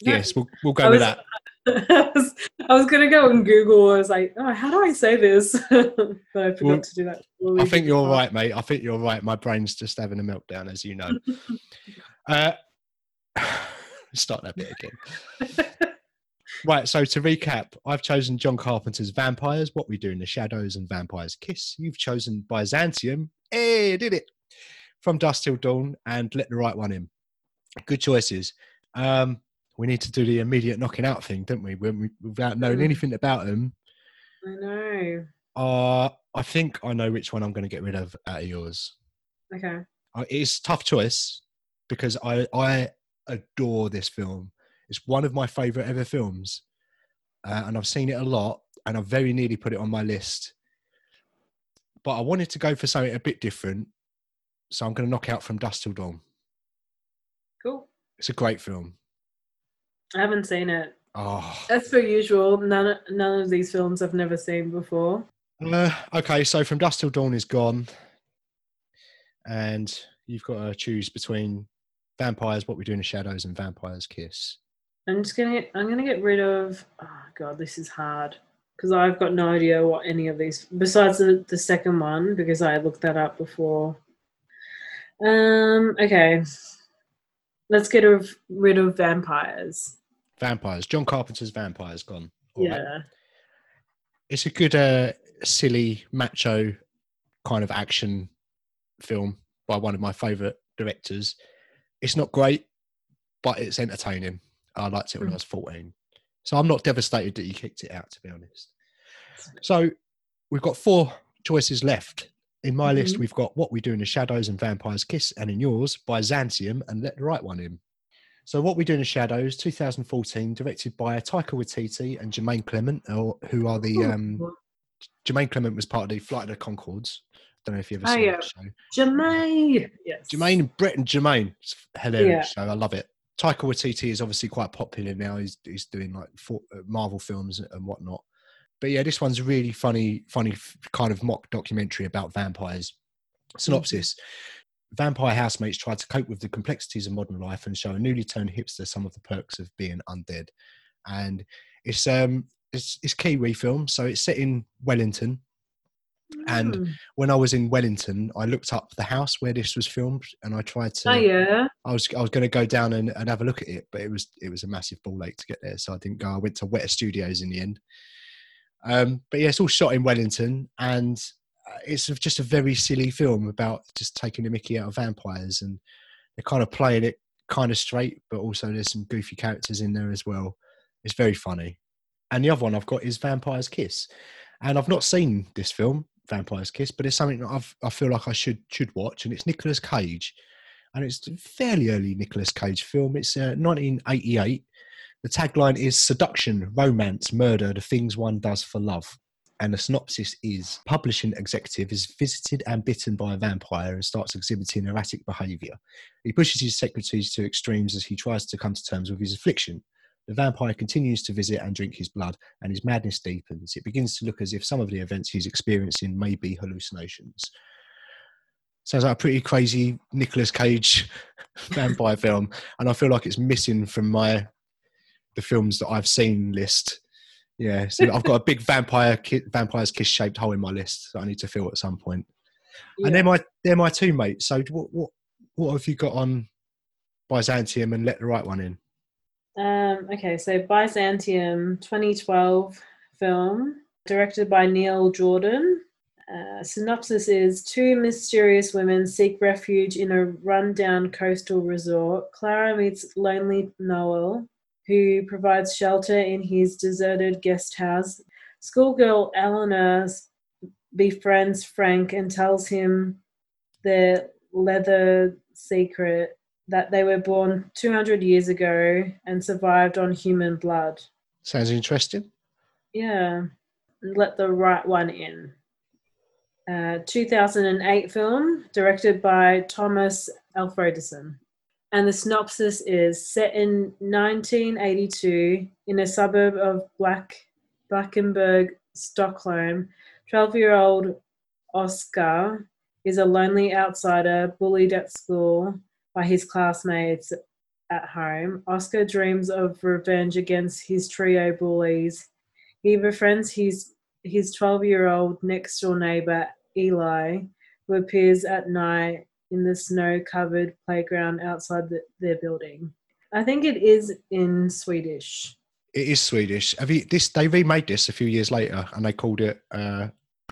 Yes, we'll, we'll go with that. <laughs> I was, was gonna go on Google. I was like, oh, how do I say this? <laughs> but I forgot Well, to do that. I think you're right, mate. I think you're right. My brain's just having a meltdown, as you know. <laughs> uh, <sighs> start that bit again. Right, so to recap, I've chosen John Carpenter's Vampires, What We Do in the Shadows, and Vampire's Kiss. You've chosen Byzantium. Hey, did it! From Dusk Till Dawn and Let the Right One In. Good choices. Um, we need to do the immediate knocking out thing, don't we? When we without knowing Mm. anything about them. I know. Uh, I think I know which one I'm going to get rid of out of yours. Okay. Uh, It's a tough choice because I I adore this film. It's one of my favorite ever films, uh, and I've seen it a lot, and I've very nearly put it on my list. But I wanted to go for something a bit different, so I'm going to knock out from Dusk Till Dawn. Cool. It's a great film. I haven't seen it. Oh, As per usual, none of, none of these films I've never seen before. uh, okay. So from Dusk Till Dawn is gone, and you've got to choose between Vampires, What We Do in the Shadows, and Vampire's Kiss. I'm just gonna get, I'm gonna get rid of. Oh god, this is hard because I've got no idea what any of these besides the, the second one because I looked that up before. Um. Okay. Let's get rid of vampires. Vampires. John Carpenter's Vampires gone. All right. yeah. it's a good, uh, silly, macho kind of action film by one of my favourite directors. It's not great, but it's entertaining. I liked it when I Mm. was 14. So I'm not devastated that you kicked it out, to be honest. So we've got four choices left. In my list, Mhm. we've got What We Do in the Shadows and Vampire's Kiss, and in yours, Byzantium and Let the Right One In. So, What We Do in the Shadows, 2014, directed by Taika Waititi and Jemaine Clement, or, who are the. Um, Jemaine Clement was part of the Flight of the Conchords. Don't know if you ever Oh, saw yeah. that show. Jemaine. Yes. Jemaine, Brett, and Jemaine. It's hilarious show. I love it. Taika Waititi is obviously quite popular now. He's he's doing like uh, Marvel films and whatnot. But yeah, this one's a really funny, funny kind of mock documentary about vampires. Synopsis: Vampire housemates try to cope with the complexities of modern life and show a newly turned hipster some of the perks of being undead. And it's um it's it's Kiwi film, so it's set in Wellington, and Mm. when I was in Wellington, I looked up the house where this was filmed, and I tried to. Oh yeah. I was I was going to go down and, and have a look at it, but it was it was a massive ball ache to get there, so I didn't go. I went to Weta Studios in the end. Um, but yeah, it's all shot in Wellington, and uh, it's just a very silly film about just taking the Mickey out of vampires, and they're kind of playing it kind of straight, but also there's some goofy characters in there as well. It's very funny. And the other one I've got is Vampire's Kiss, and I've not seen this film, Vampire's Kiss, but it's something that I've, I feel like I should should watch, and it's Nicolas Cage, and it's a fairly early Nicolas Cage film. It's uh, 1988. The tagline is "Seduction, Romance, Murder: The Things One Does for Love." And the synopsis is publishing executive is visited and bitten by a vampire and starts exhibiting erratic behavior. He pushes his secretaries to extremes as he tries to come to terms with his affliction. The vampire continues to visit and drink his blood, and his madness deepens. It begins to look as if some of the events he's experiencing may be hallucinations. Sounds like a pretty crazy Nicolas Cage <laughs> vampire film, and I feel like it's missing from my the films that I've seen list. Yeah, so I've got a big <laughs> vampire ki- vampire's kiss shaped hole in my list that I need to fill at some point. Yeah. And they're my they're my two mates. So what what what have you got on Byzantium and let the right one in? Um, okay, so Byzantium 2012 film, directed by Neil Jordan. Uh, synopsis is Two mysterious women seek refuge in a rundown coastal resort. Clara meets lonely Noel, who provides shelter in his deserted guest house. Schoolgirl Eleanor befriends Frank and tells him their leather secret that they were born 200 years ago and survived on human blood. Sounds interesting. Yeah, let the right one in. Uh, 2008 film directed by Tomas Alfredson. And the synopsis is set in 1982 in a suburb of Black, Blackenberg, Stockholm. 12 year old Oscar is a lonely outsider bullied at school by his classmates at home. Oscar dreams of revenge against his trio bullies. He befriends his his 12 year old next door neighbor, Eli, who appears at night in the snow covered playground outside the, their building. I think it is in Swedish. It is Swedish. Have you this? They remade this a few years later, and they called it uh,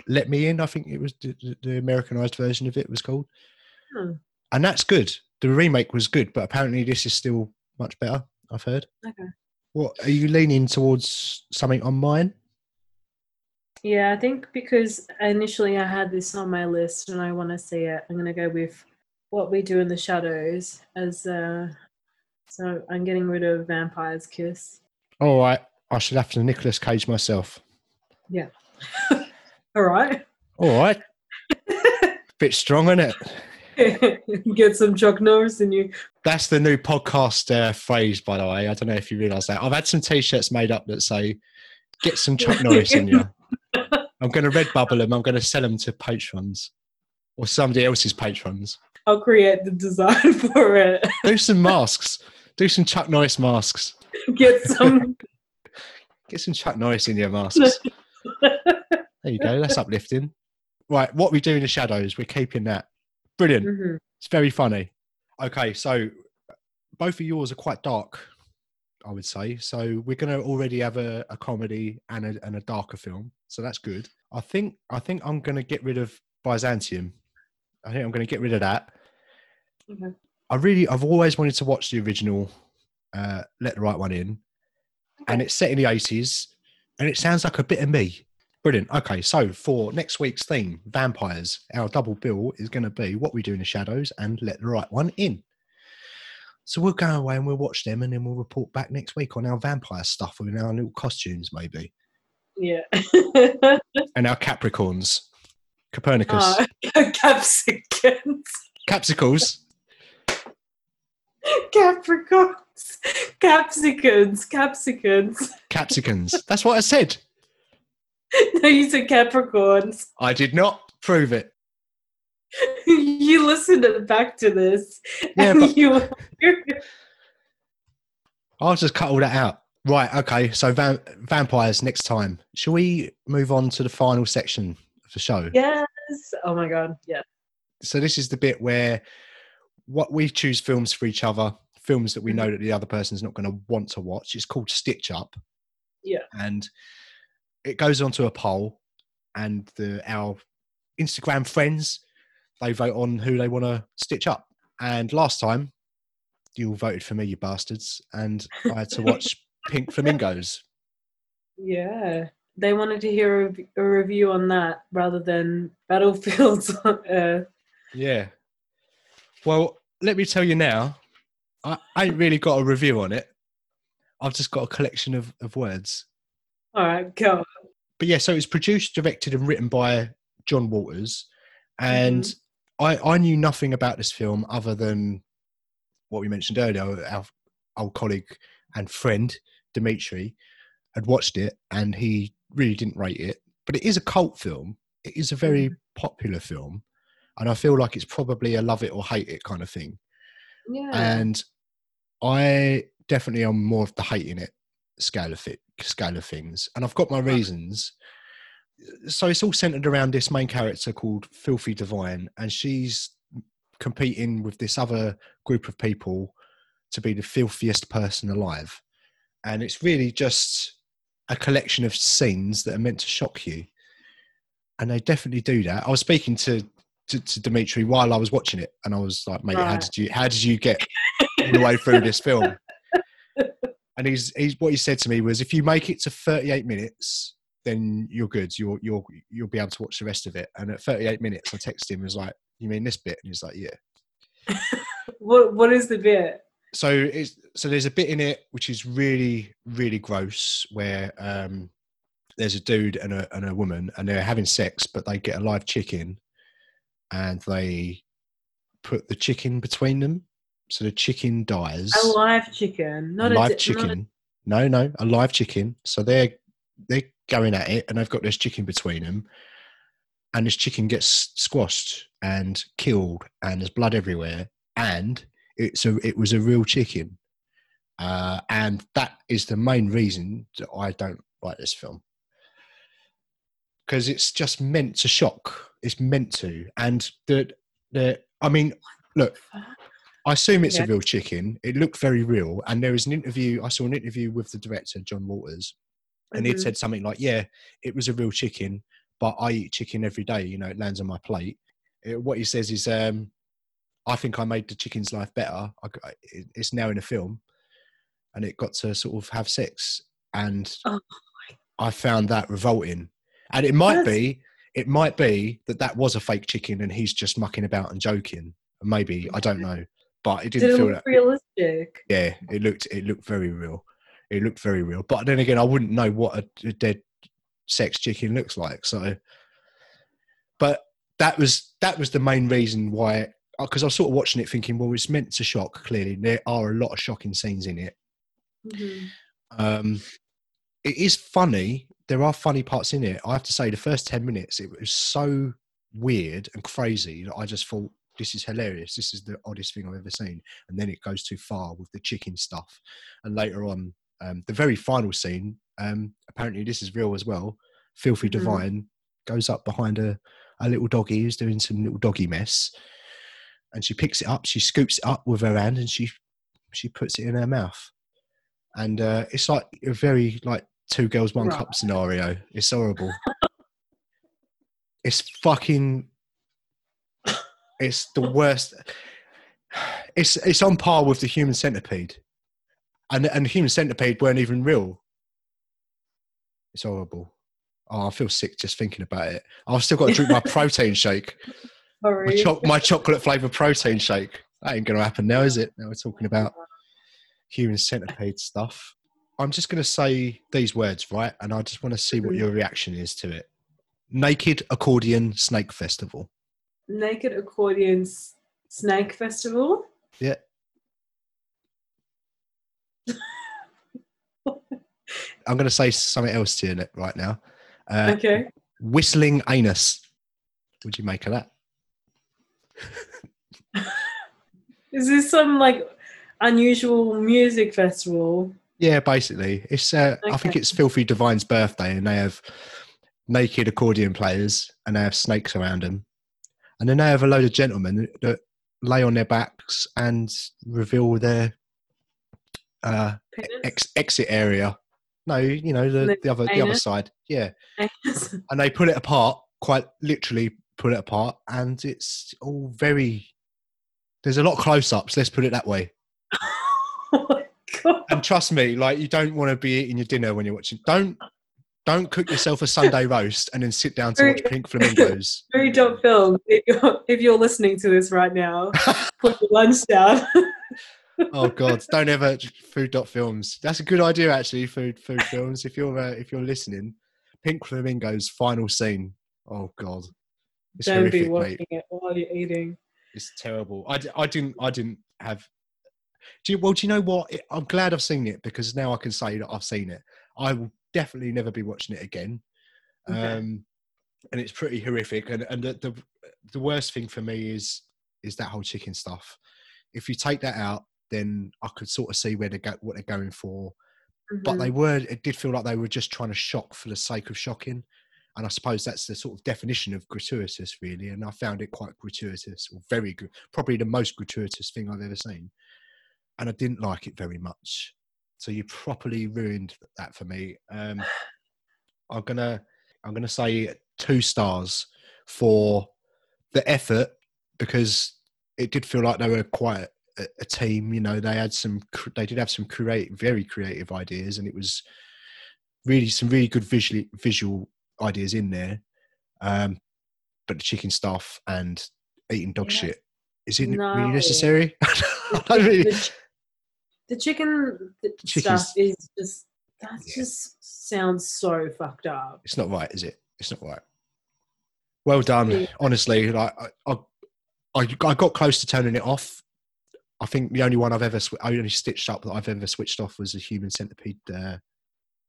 "Let Me In." I think it was the, the- Americanized version of it was called, Hmm. and that's good. The remake was good, but apparently this is still much better. I've heard. Okay. What are you leaning towards? Something on mine? Yeah, I think because initially I had this on my list and I want to see it, I'm going to go with What We Do in the Shadows as uh, so I'm getting rid of Vampire's Kiss. All right, I should have to nicholas Cage myself. Yeah. <laughs> All right. All right, <laughs> bit strong, isn't it? <laughs> Get some Chuck Norris in you. That's the new podcast uh, phrase, by the way. I don't know if you realise that. I've had some T-shirts made up that say "Get some Chuck Norris in you." I'm going to Redbubble them. I'm going to sell them to patrons or somebody else's patrons. I'll create the design <laughs> for it. Do some masks. Do some Chuck Norris masks. Get some. <laughs> Get some Chuck Norris in your masks. There you go. That's uplifting. Right, what we do in the shadows, we're keeping that. Brilliant. Mhm. It's very funny. Okay, so both of yours are quite dark I would say. So we're going to already have a, a comedy and a, and a darker film. So that's good. I think I think I'm going to get rid of Byzantium. I think I'm going to get rid of that. Okay. I really, I've always wanted to watch the original uh, Let the Right One In, and it's set in the 80s, and it sounds like a bit of me. Brilliant. Okay, so for next week's theme, vampires, our double bill is going to be What We Do in the Shadows and Let the Right One In. So we'll go away and we'll watch them, and then we'll report back next week on our vampire stuff with our little costumes, maybe, Yeah. <laughs> and our Capricorns, Copernicus, Oh, <laughs> capsicums. Capsicles. Capricorns. Capsicums. Capsicums. Capsicums. That's what I said. <laughs> No, you said Capricorns. I did not prove it. <laughs> You listened back to this. Yeah, and but- you I'll just cut all that out. Right. Okay. So vam- vampires next time. Shall we move on to the final section the show? Yes. Oh my god. Yeah. So this is the bit where what we choose films for each other, films that we know mm-hmm. that the other person's not going to want to watch. It's called Stitch Up. Yeah. And it goes onto a poll, and the our Instagram friends they vote on who they want to stitch up. And last time, you all voted for me, you bastards, and I had to watch <laughs> Pink Flamingos. Yeah. They wanted to hear a, a review on that rather than <laughs> battlefields on Earth. Yeah. Well, let me tell you now, I, I ain't really got a review on it. I've just got a collection of, of words. All right, go. But yeah, so it's produced, directed, and written by John Waters. And mm-hmm. I, I knew nothing about this film other than what we mentioned earlier. Our old colleague and friend, Dimitri, had watched it and he really didn't rate it. But it is a cult film, it is a very mm. popular film. And I feel like it's probably a love it or hate it kind of thing. Yeah. And I definitely am more of the hating it scale of it, scale of things. And I've got my reasons. So it's all centered around this main character called Filthy Divine, and she's competing with this other group of people to be the filthiest person alive. And it's really just a collection of scenes that are meant to shock you. And they definitely do that. I was speaking to to, to Dimitri while I was watching it, and I was like, "Mate, how did you how did you get the way through this film?" <laughs> And he's he's what he said to me was, "If you make it to 38 minutes, then you're good. You'll you'll you'll be able to watch the rest of it." And at 38 minutes, I texted him and was like, "You mean this bit?" And he's like, "Yeah." <laughs> what What is the bit? So it's so there's a bit in it which is really really gross where um there's a dude and a and a woman and they're having sex but they get a live chicken and they put the chicken between them. So the chicken dies. A live chicken, not a a live di- chicken a, no no a live chicken. So they're they're going at it and they've got this chicken between them and this chicken gets squashed and killed and there's blood everywhere and it's a it was a real chicken uh, and that is the main reason that i don't like this film because it's just meant to shock it's meant to and the the i mean look I assume it's Yeah. a real chicken. It looked very real. And there was an interview, I saw an interview with the director, John Waters, and he'd Mhm. said something like, Yeah, it was a real chicken, but I eat chicken every day. You know, it lands on my plate. Uh, what he says is, um, I think I made the chicken's life better. I, it's now in a film, and it got to sort of have sex. And Oh I found that revolting. And it might That's- be, it might be that that was a fake chicken and he's just mucking about and joking. Maybe, I don't know. But it Did didn't it feel look that realistic? yeah, it looked it looked very real. It looked very real. But then again, I wouldn't know what a, a dead sex chicken looks like. So, but that was that was the main reason why. Because I was sort of watching it, thinking, well, it's meant to shock. Clearly, there are a lot of shocking scenes in it. Mhm. Um, it is funny. There are funny parts in it. I have to say, the first ten minutes, it was so weird and crazy that I just thought, this is hilarious. This is the oddest thing I've ever seen. And then it goes too far with the chicken stuff. And later on, um, the very final scene, um, apparently this is real as well. Filthy Mhm. Divine goes up behind a, a little doggy who's doing some little doggy mess. And she picks it up, she scoops it up with her hand and she she puts it in her mouth. and uh, it's like a very like two girls one Right. cup scenario. It's horrible. it's fucking. It's the worst. It's it's on par with the human centipede, and and the human centipede weren't even real. It's horrible. Oh, I feel sick just thinking about it. I've still got to drink my <laughs> protein shake, my, choc my <laughs> chocolate flavour protein shake. That ain't going to happen now, is it? Now we're talking about human centipede stuff. I'm just going to say these words, right? And I just want to see what your reaction is to it. Naked Accordion Snake Festival. Naked Accordion S- Snake Festival. Yeah. <laughs> I'm going to say something else to you right now. Uh, okay. Whistling Anus. What'd you make of that? <laughs> Is this some like unusual music festival? Yeah, basically, it's. Uh, I think it's Filthy Divine's birthday, and they have naked accordion players, and they have snakes around them, and then they have a load of gentlemen that lay on their backs and reveal their uh, ex- exit area. No, you know the, The the other the other side. Yeah, <laughs> and they pull it apart, quite literally pull it apart, and it's all very. There's a lot of close-ups. Let's put it that way. <laughs> oh my god. And trust me, like you don't want to be eating your dinner when you're watching. Don't don't cook yourself a Sunday roast and then sit down to watch Pink Flamingos. <laughs> Very dot film. If you're, if you're listening to this right now, <laughs> put your lunch down. oh God, don't ever food dot films. That's a good idea actually. Food food films. If you're uh, if you're listening, Pink Flamingos final scene. Oh God, it's Don't be horrific, watching mate. it while you're eating. It's terrible. I, I didn't I didn't have. Do you, well, do you know what? It- I'm glad I've seen it because now I can say that I've seen it. I will definitely never be watching it again. Okay. Um, and it's pretty horrific. And and the, the the worst thing for me is is that whole chicken stuff. If you take that out, then I could sort of see where they go, what they're going for. But Mhm. they were. It did feel like they were just trying to shock for the sake of shocking. And I suppose that's the sort of definition of gratuitous, really. And I found it quite gratuitous, or very good, probably the most gratuitous thing I've ever seen. And I didn't like it very much. So you properly ruined that for me. Um, I'm gonna, I'm gonna say two stars for the effort because it did feel like they were quite a, a team. You know, they had some, they did have some creative, very creative ideas, and it was really some really good visually visual ideas in there. Um, but the chicken stuff and eating dog Yeah. shit is it No. really necessary? <laughs> Really. the, ch- the chicken th- Chicken's- stuff is just that Yeah. just sounds so fucked up. It's not right, is it? It's not right. Well done, Yeah. honestly. Like I, I, I, got close to turning it off. I think the only one I've ever, sw- I only stitched up that I've ever switched off was a Human Centipede uh,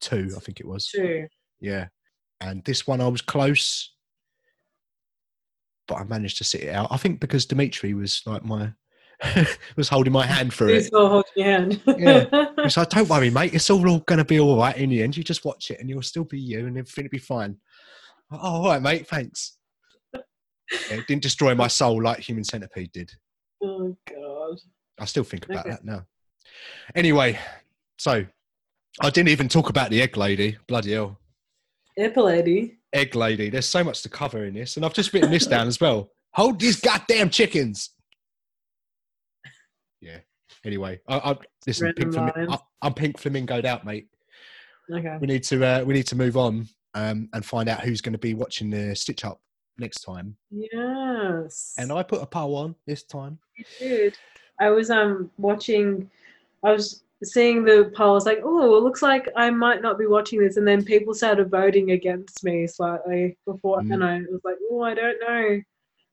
two. I think it was. True. Yeah, and this one I was close, but I managed to sit it out. I think because Dimitri was like my <laughs> was holding my hand through Please it. go hold your hand. Yeah. <laughs> Like, don't worry, mate. It's all, all going to be all right in the end. You just watch it, and you'll still be you, and everything will be fine. Oh, all right, mate. Thanks. Yeah, it didn't destroy my soul like Human Centipede did. oh god. I still think about Okay. that now. Anyway, so I didn't even talk about the egg lady. Bloody hell. Epilady. egg lady. There's so much to cover in this, and I've just written this down as well. Hold these goddamn chickens. Yeah. Anyway, I, I listen. Pink Flamin- I, I'm pink flamingoed out, mate. Okay. We need to uh, we need to move on um, and find out who's going to be watching the stitch up next time. Yes. And I put a poll on this time. You did. I was um watching. I was seeing the poll. I was like, oh, it looks like I might not be watching this, and then people started voting against me slightly before, Mm. and I was like, oh, I don't know.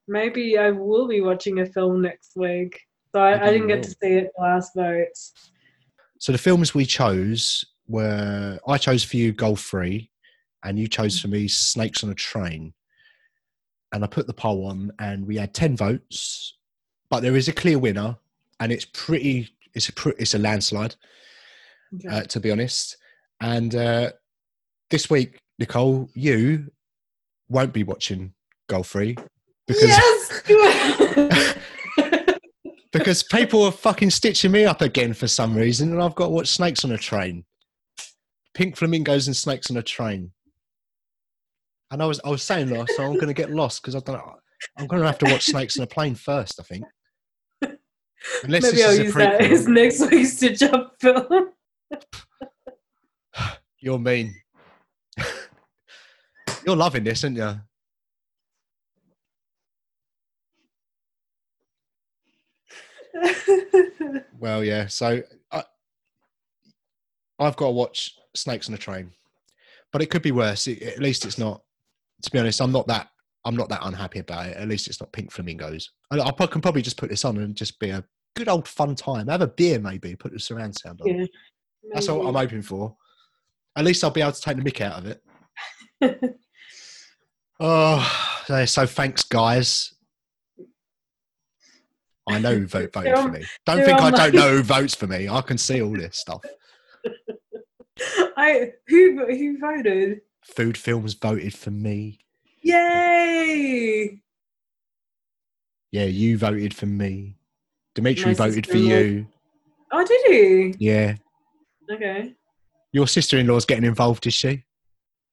Maybe I will be watching a film next week. So I, Maybe I didn't get to see it last votes. So the films we chose were I chose for you Golf Free, and you chose for me Snakes on a Train. And I put the poll on, and we had ten votes, but there is a clear winner, and it's pretty. It's a it's a landslide, Okay. uh, to be honest. And uh, this week, Nicole, you won't be watching Golf Free because yes. <laughs> because people are fucking stitching me up again for some reason, and I've got to watch Snakes on a Train. Pink flamingos and snakes on a train. And I was I was saying lost, so I'm going to get lost because I don't. I'm going to have to watch Snakes on a Plane first, I think. Unless Maybe I'll use that as next week's Stitch Up film. <sighs> You're mean. <laughs> You're loving this, aren't you? <laughs> Well, yeah. So I, I've got to watch Snakes on a Train, but it could be worse. It- at least it's not. To be honest, I'm not that. I'm not that unhappy about it. At least it's not Pink Flamingos. I, I can probably just put this on and just be a good old fun time. Have a beer, maybe. Put the surround sound on. yeah. That's all I'm hoping for. At least I'll be able to take the mick out of it. <laughs> Oh, so- thanks, guys. I know who <laughs> vote, voted They're for on- me. Don't think I on don't know who votes for me. I can see all this stuff. <laughs> I who who voted? Food Films voted for me. Yay! Yeah, you voted for me. Dimitri My voted for you. Oh, did he? Yeah. Okay. Your sister in law's getting involved, is she?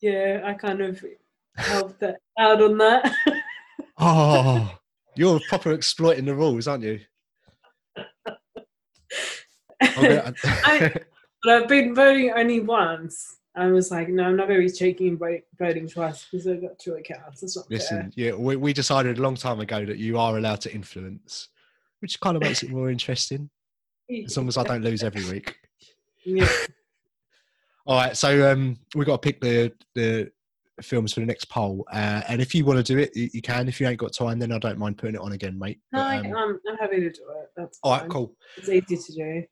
Yeah, I kind of helped that out on that. <laughs> Oh, you're proper exploiting the rules, aren't you? <laughs> I- but I've been voting only once. I was like, no, I'm not going to be checking and voting twice because I've got two accounts. It's not Listen, yeah, we, we decided a long time ago that you are allowed to influence, which kind of makes it more interesting, as long as I don't lose every week. Yeah. <laughs> All right, so um, we've got to pick the the films for the next poll, uh, and if you want to do it, you, you can. If you ain't got time, then I don't mind putting it on again, mate. No, But, I, um, I'm, I'm happy to do it. That's all right, fine. cool. It's easy to do.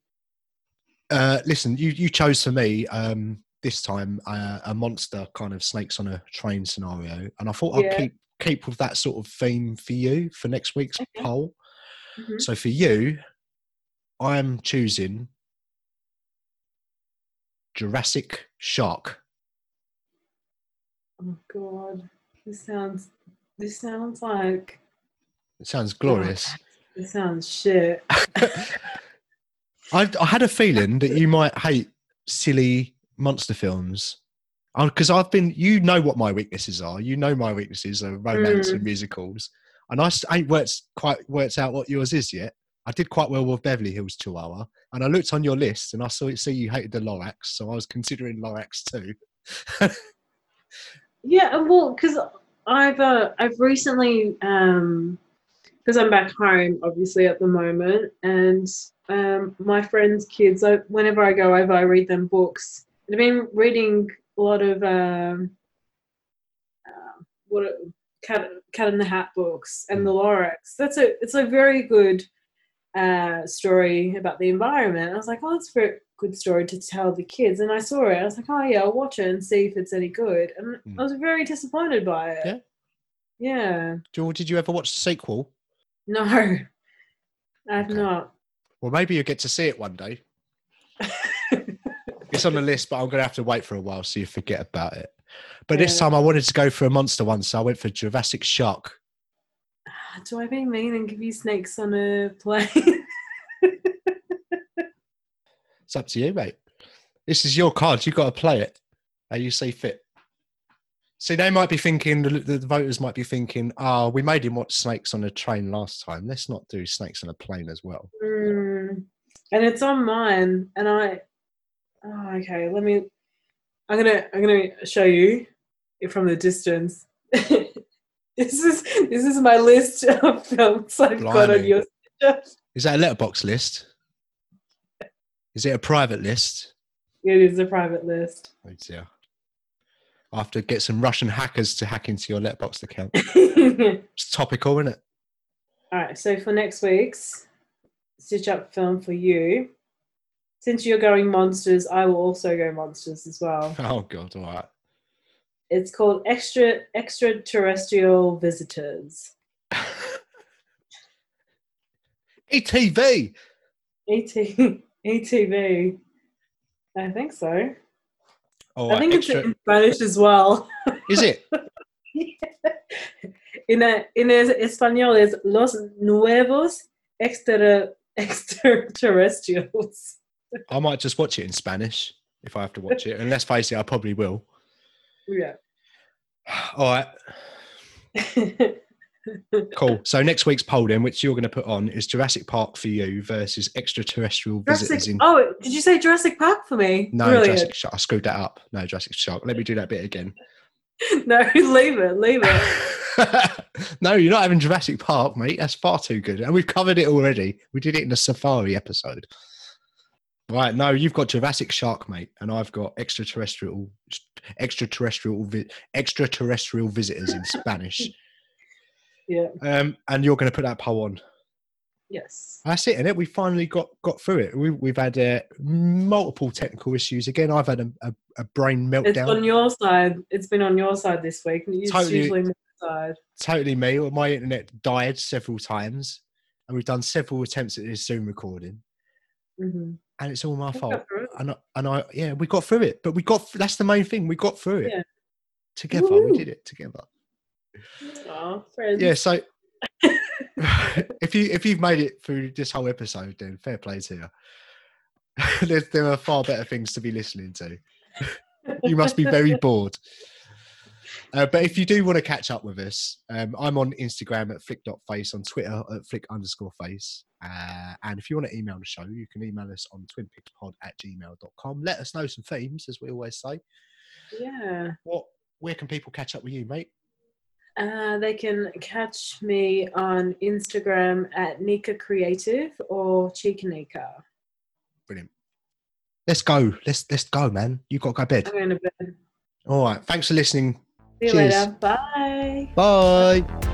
Uh, listen, you you chose for me um, this time uh, a monster kind of snakes on a train scenario, and I thought I'd keep keep with that sort of theme for you for next week's Okay. poll. Mhm. So for you, I'm choosing Jurassic Shark. Oh God, this sounds. This sounds like. It sounds glorious. <laughs> It sounds shit. <laughs> I, I had a feeling that you might hate silly monster films. Because I've been, you know what my weaknesses are. You know my weaknesses are romance Mm. and musicals, and I ain't worked quite worked out what yours is yet. I did quite well with Beverly Hills Chihuahua, and I looked on your list and I saw it. see you hated the Lorax, so I was considering Lorax too. <laughs> Yeah, well, because I've uh, I've recently um because I'm back home obviously at the moment, and um my friends' kids. I, whenever I go over, I read them books. I've been reading a lot of um uh, what cat cat in the hat books and the Lorax. That's a it's a very good uh story about the environment. I was like, oh, that's a very good story to tell the kids. And I saw it. I was like, oh yeah, I'll watch it and see if it's any good. And Mm. I was very disappointed by it. Yeah? Yeah. Joel, did you ever watch the sequel? No, <laughs> I've Okay. not. Well, maybe you'll get to see it one day. It's on the list, but I'm going to have to wait for a while so you forget about it. But this time I wanted to go for a monster one, so I went for Jurassic Shark. Do I be mean and give you snakes on a plane? It's up to you, mate. This is your card. You've got to play it how you see fit. See, they might be thinking, the, the voters might be thinking, oh, we made him watch snakes on a train last time. Let's not do snakes on a plane as well. Mm. And it's on mine, and I. Oh, okay. Let me. I'm gonna. I'm gonna show you it from the distance. <laughs> this is this is my list of films I've got on Blimey. your. <laughs> Is that a Letterboxd list? Is it a private list? It is a private list. Oh dear. I have to get some Russian hackers to hack into your Letterboxd account. <laughs> It's topical, isn't it? All right. So for next week's stitch up film for you, since you're going monsters, I will also go monsters as well. <laughs> Oh god, all right. It's called extra extraterrestrial visitors. <laughs> ETV. ET, <laughs> ETV. I think so. All I think extra- it's in Spanish as well. Is it? in a, in español is Los Nuevos extra extraterrestrials. I might just watch it in Spanish if I have to watch it. And let's face it, I probably will. Yeah. <sighs> All right, cool. So next week's poll, then, which you're going to put on, is Jurassic Park for you versus extraterrestrial visitors in. oh, did you say Jurassic Park for me? no, Brilliant. Jurassic Shark. I screwed that up. No, Jurassic Shark. Let me do that bit again. <laughs> no, leave it, leave it. <laughs> no, you're not having Jurassic Park, mate. That's far too good. And we've covered it already. We did it in the Safari episode. Right, no, you've got Jurassic Shark, mate, and I've got extraterrestrial, extraterrestrial, vi- extraterrestrial visitors in <laughs> Spanish. Yeah. Um, and you're going to put that poll on. Yes. That's it, and it. We finally got got through it. We, we've had uh, multiple technical issues. Again, I've had a, a, a brain It's meltdown. on your side. It's been on your side this week. It's Totally. usually my side. totally me. My internet died several times, and we've done several attempts at this Zoom recording, hmm and it's all my We fault. got through it. And I, and I, yeah, we got through it. But we got that's the main thing. We got through it Yeah. together. Woo. We did it together. Aw, friends. Yeah. So <laughs> if you if you've made it through this whole episode, then fair play to you. <laughs> there, there are far better things to be listening to. <laughs> you must be very bored. Uh, but if you do want to catch up with us, um, I'm on Instagram at flick.face, on Twitter at flick underscore face. Uh, and if you want to email the show, you can email us on twinpixpod at gmail.com. Let us know some themes, as we always say. Yeah. What, where can people catch up with you, mate? Uh, they can catch me on Instagram at Nika Creative or Chica Nika. Brilliant. Let's go. Let's let's go, man. You got to go to bed. I'm going to bed. All right. Thanks for listening. See you Cheers. later. Bye. Bye.